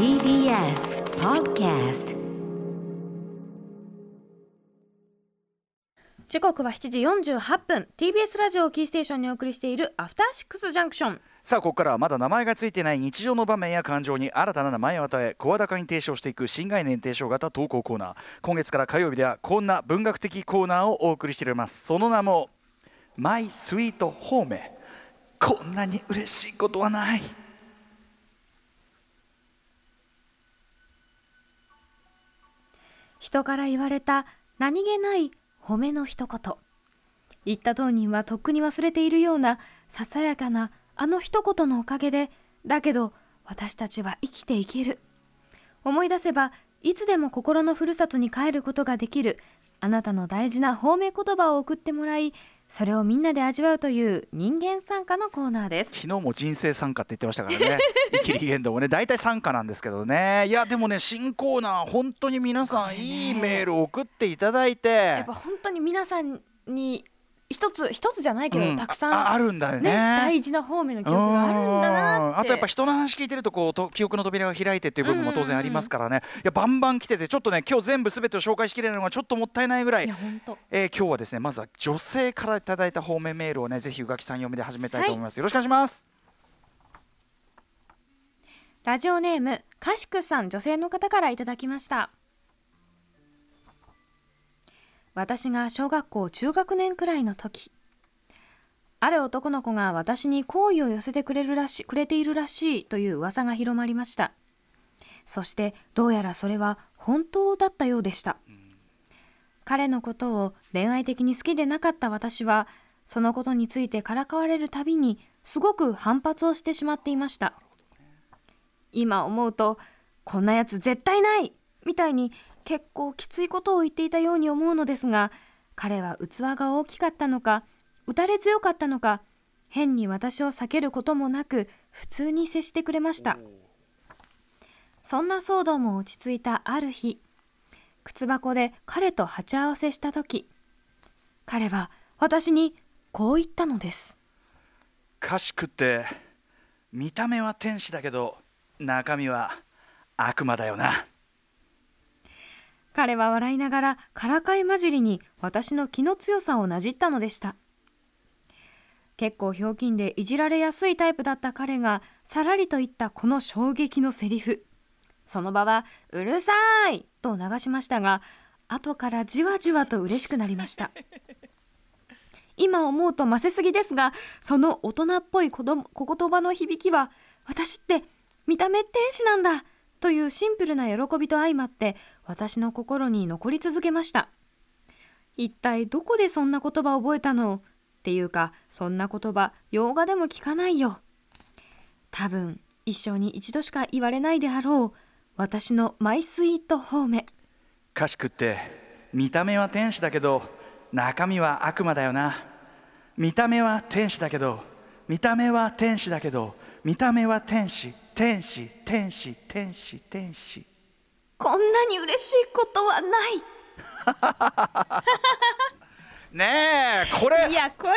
TBS Podcast 時刻は7時48分。TBS ラジオをキーステーションにお送りしているアフターシックスジャンクション。さあここからはまだ名前がついてない日常の場面や感情に新たな名前を与え声高に提唱していく新概念提唱型投稿コーナー。今月から火曜日ではこんな文学的コーナーをお送りしております。その名も「マイスイートホーメ」こんなに嬉しいことはない。人から言われた何気ない褒めの一言。言った当人はとっくに忘れているようなささやかなあの一言のおかげでだけど私たちは生きていける。思い出せばいつでも心のふるさとに帰ることができる。あなたの大事な褒め言葉を送ってもらいそれをみんなで味わうという人間参加のコーナーです。昨日も人生参加って言ってましたからね。イキリ言動もね大体参加なんですけどね。いやでもね新コーナー本当に皆さんいいメールを送っていただいて。やっぱ本当に皆さんに一つ一つじゃないけど、うん。たくさんああるんだよね。ね大事な方面の記憶があるんだなって。うん。あとやっぱ人の話聞いてるとこうと記憶の扉が開いてっていう部分も当然ありますからね、いやバンバン来ててちょっとね今日全部すべてを紹介しきれるのがちょっともったいないぐらい。いや本当。えー今日はですねまずは女性からいただいた方面メールをねぜひ宇垣さん読みで始めたいと思います、よろしくお願いします。ラジオネームかしくさん女性の方からいただきました私が小学校中学年くらいの時ある男の子が私に好意を寄せてくれるらしくれているらしいという噂が広まりました。そしてどうやらそれは本当だったようでした。彼のことを恋愛的に好きでなかった私はそのことについてからかわれるたびにすごく反発をしてしまっていました。今思うとこんなやつ絶対ないみたいに結構きついことを言っていたように思うのですが彼は器が大きかったのか打たれ強かったのか変に私を避けることもなく普通に接してくれました。そんな騒動も落ち着いたある日靴箱で彼と鉢合わせした時彼は私にこう言ったのです。かしくて見た目は天使だけど中身は悪魔だよな。彼は笑いながらからかい交じりに私の気の強さをなじったのでした。結構ひょうきんでいじられやすいタイプだった彼がさらりと言ったこの衝撃のセリフ。その場は「うるさい!」と流しましたが後からじわじわと嬉しくなりました。今思うとませすぎですがその大人っぽい子供小言葉の響きは私って見た目天使なんだ！というシンプルな喜びと相まって私の心に残り続けました。一体どこでそんな言葉を覚えたの？っていうかそんな言葉洋画でも聞かないよ。多分一生に一度しか言われないであろう私のマイスイートホーメかしくって見た目は天使だけど中身は悪魔だよな。見た目は天使だけど見た目は天使だけど見た目は天使。天使天使天使天使。こんなに嬉しいことはな ねえこれ。いいやこれは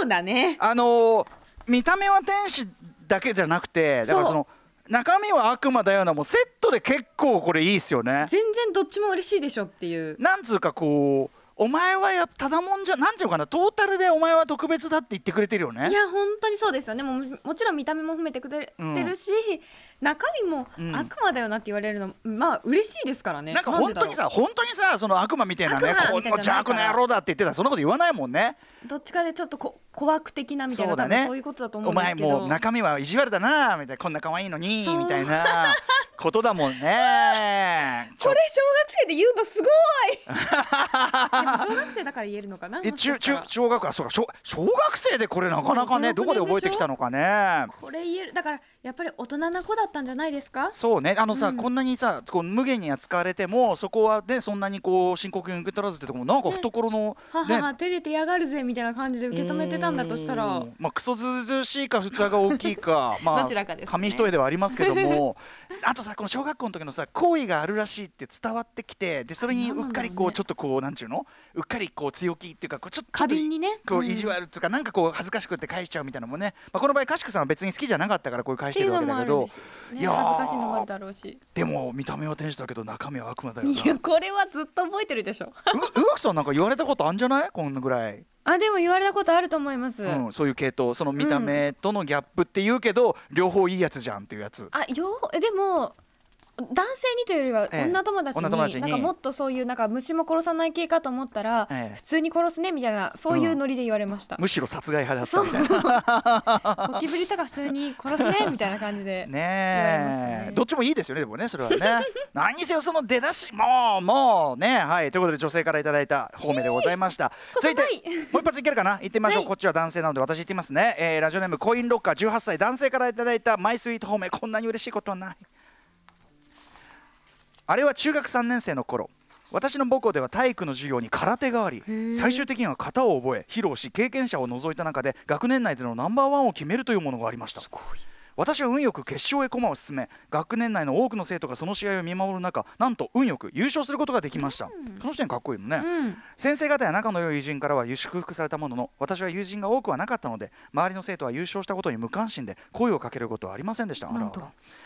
そうだね。あのー見た目は天使だけじゃなくてだからその中身は悪魔だよなもうセットで結構これいいっすよね。全然どっちも嬉しいでしょっていう。なんつうかこうお前はやっぱただもんじゃなんていうのかなトータルでお前は特別だって言ってくれてるよね。いや本当にそうですよね。もうもちろん見た目も褒めてくれてるし、中身もうん。悪魔だよなって言われるの、まあ嬉しいですからね。なんか本当にさ本当にさその悪魔みたいなねこの邪悪な野郎だって言ってたらそんなこと言わないもんねどっちかでちょっとこ小悪的なみたいなそうだね。そういうことだと思お前うんですけど。もう中身は意地悪だなみたいなこんな可愛いのにみたいなことだもんね。これ小学生で言うのすごい。小学生だから言えるのかなえ中中小学あそうか。小小学生でこれなかなかねどこで覚えてきたのかね。これ言える。だからやっぱり大人な子だったんじゃないですか？そうね。あのさ、うん。こんなにさこう無限に扱われてもそこはねそんなにこう深刻に受け取らずってとこもなんか懐の、ははは照れてやがるぜみたいな感じで受け止めてたんだとしたら。まあクソずうずうしいか器が大きいか。まあどちらかですね。紙一重ではありますけども。あとさこの小学校の時のさ好意があるらしいって伝わってきてでそれにうっかりこうちょっとこうなんちゅうの？うっかりこう強気っていうかこうちょっと過敏にね。こう意地悪っていうかなんかこう恥ずかしくって返しちゃうみたいなのもね、まあ、この場合かしくさんは別に好きじゃなかったからこういう返してるわけだけど。ね、いやー恥ずかしいのもあるだろうしでも見た目は天使だけど中身は悪魔だよないやこれはずっと覚えてるでしょう宇垣さんなんか言われたことあんじゃないこんなぐらい、あでも言われたことあると思います、うん、そういう系統その見た目とのギャップって言うけど、両方いいやつじゃんっていうやつ。あよえでも男性にというよりはええ。女友達に,、達に。なんかもっとそういうなんか虫も殺さない系かと思ったら、ええ。普通に殺すねみたいなそういうノリで言われました、むしろ殺害派だった。みたいなゴキブリとか普通に殺すねみたいな感じで ねわれましたね。えどっちもいいですよねでもねそれはね。何にせよその出だしもうもうねはい。ということで女性からいただいた方面でございました。続いてはい。もう一発いけるかな？行ってみましょう、はい。こっちは男性なので私行ってみますね、えーラジオネームコインロッカー18歳。男性からいただいたマイスイート方面こんなに嬉しいことはないあれは中学3年生の頃。私の母校では体育の授業に空手がありー最終的には型を覚え披露し経験者を除いた中で学年内でのナンバーワンを決めるというものがありました私は運よく決勝へ駒を進め学年内の多くの生徒がその試合を見守る中なんと運よく優勝することができました、その時点かっこいいのね、うん。先生方や仲の良い友人からは祝福されたものの私は友人が多くはなかったので周りの生徒は優勝したことに無関心で声をかけることはありませんでした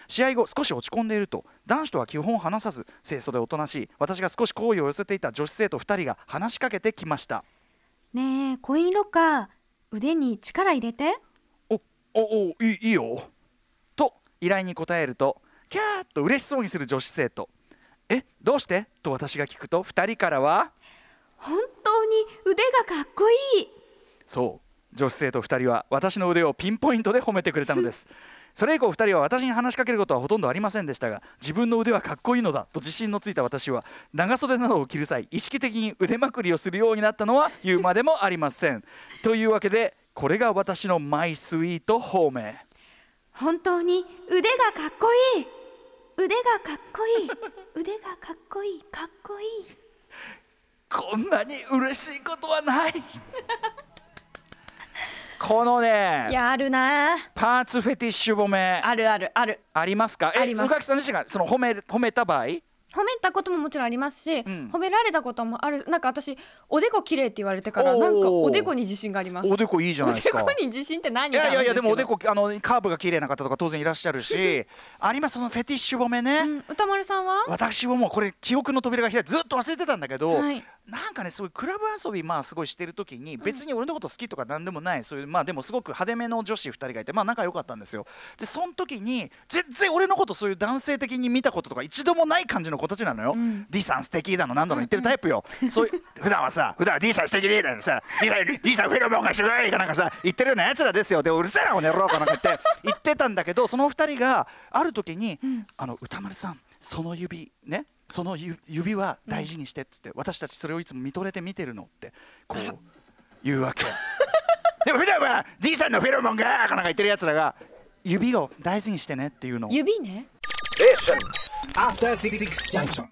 試合後少し落ち込んでいると男子とは基本話さず清楚でおとなしい。私が少し好意を寄せていた女子生徒2人が話しかけてきました。ねえコインロッカー腕に力入れて。おおおいいいいよ。と依頼に答えるとキャーッと嬉しそうにする女子生徒えどうして？と私が聞くと2人からは本当に腕がかっこいい。そう。女子生徒2人は私の腕をピンポイントで褒めてくれたのです。それ以降2人は私に話しかけることはほとんどありませんでしたが自分の腕はかっこいいのだと自信のついた私は長袖などを着る際意識的に腕まくりをするようになったのは言うまでもありません。というわけでこれが私のマイスイート方面本当に腕がかっこいい。腕がかっこいい。腕がかっこいい。かっこいい。こんなに嬉しいことはない。このねいやあるな。パーツフェティッシュ褒め。あるあるある。ありますか？えあります。宇垣さん自身がその褒め褒めた場合褒めたことももちろんありますし、ん。褒められたこともあるなんか私おでこ綺麗って言われてからおー。なんかおでこに自信があります。おでこいいじゃないですか。おでこに自信って何いやいやいやでもおでこ、こあのカーブが綺麗な方とか当然いらっしゃるしありますそのフェティッシュ褒めね、うん、歌丸さんは？私はもうこれ記憶の扉が開いてずっと忘れてたんだけど、はいなんかねすごいクラブ遊びまあすごいしてる時に別に俺のこと好きとかなんでもないそういうまあでもすごく派手めの女子2人がいてまあ仲良かったんですよ。でその時に全然俺のことそういう男性的に見たこととか一度もない感じの子たちなのよ、うん。D さん素敵だの何度も言ってるタイプよ、そういう普段はさ普段は D さん素敵でだのさ D さん D さんフェロモンがすごいかなんかさ言ってるようなやつらですよ。でうるせえなこの野郎かなんか言って言ってたんだけどその2人がある時に、あの歌丸さんその指ねそのゆ指は大事にしてっつって、私たちそれをいつも見とれて見てるのってこう言うわけ。でも普段は D さんのフェロモンがかなんか言ってるやつらが指を大事にしてねっていうのを。指ね。Six Junction.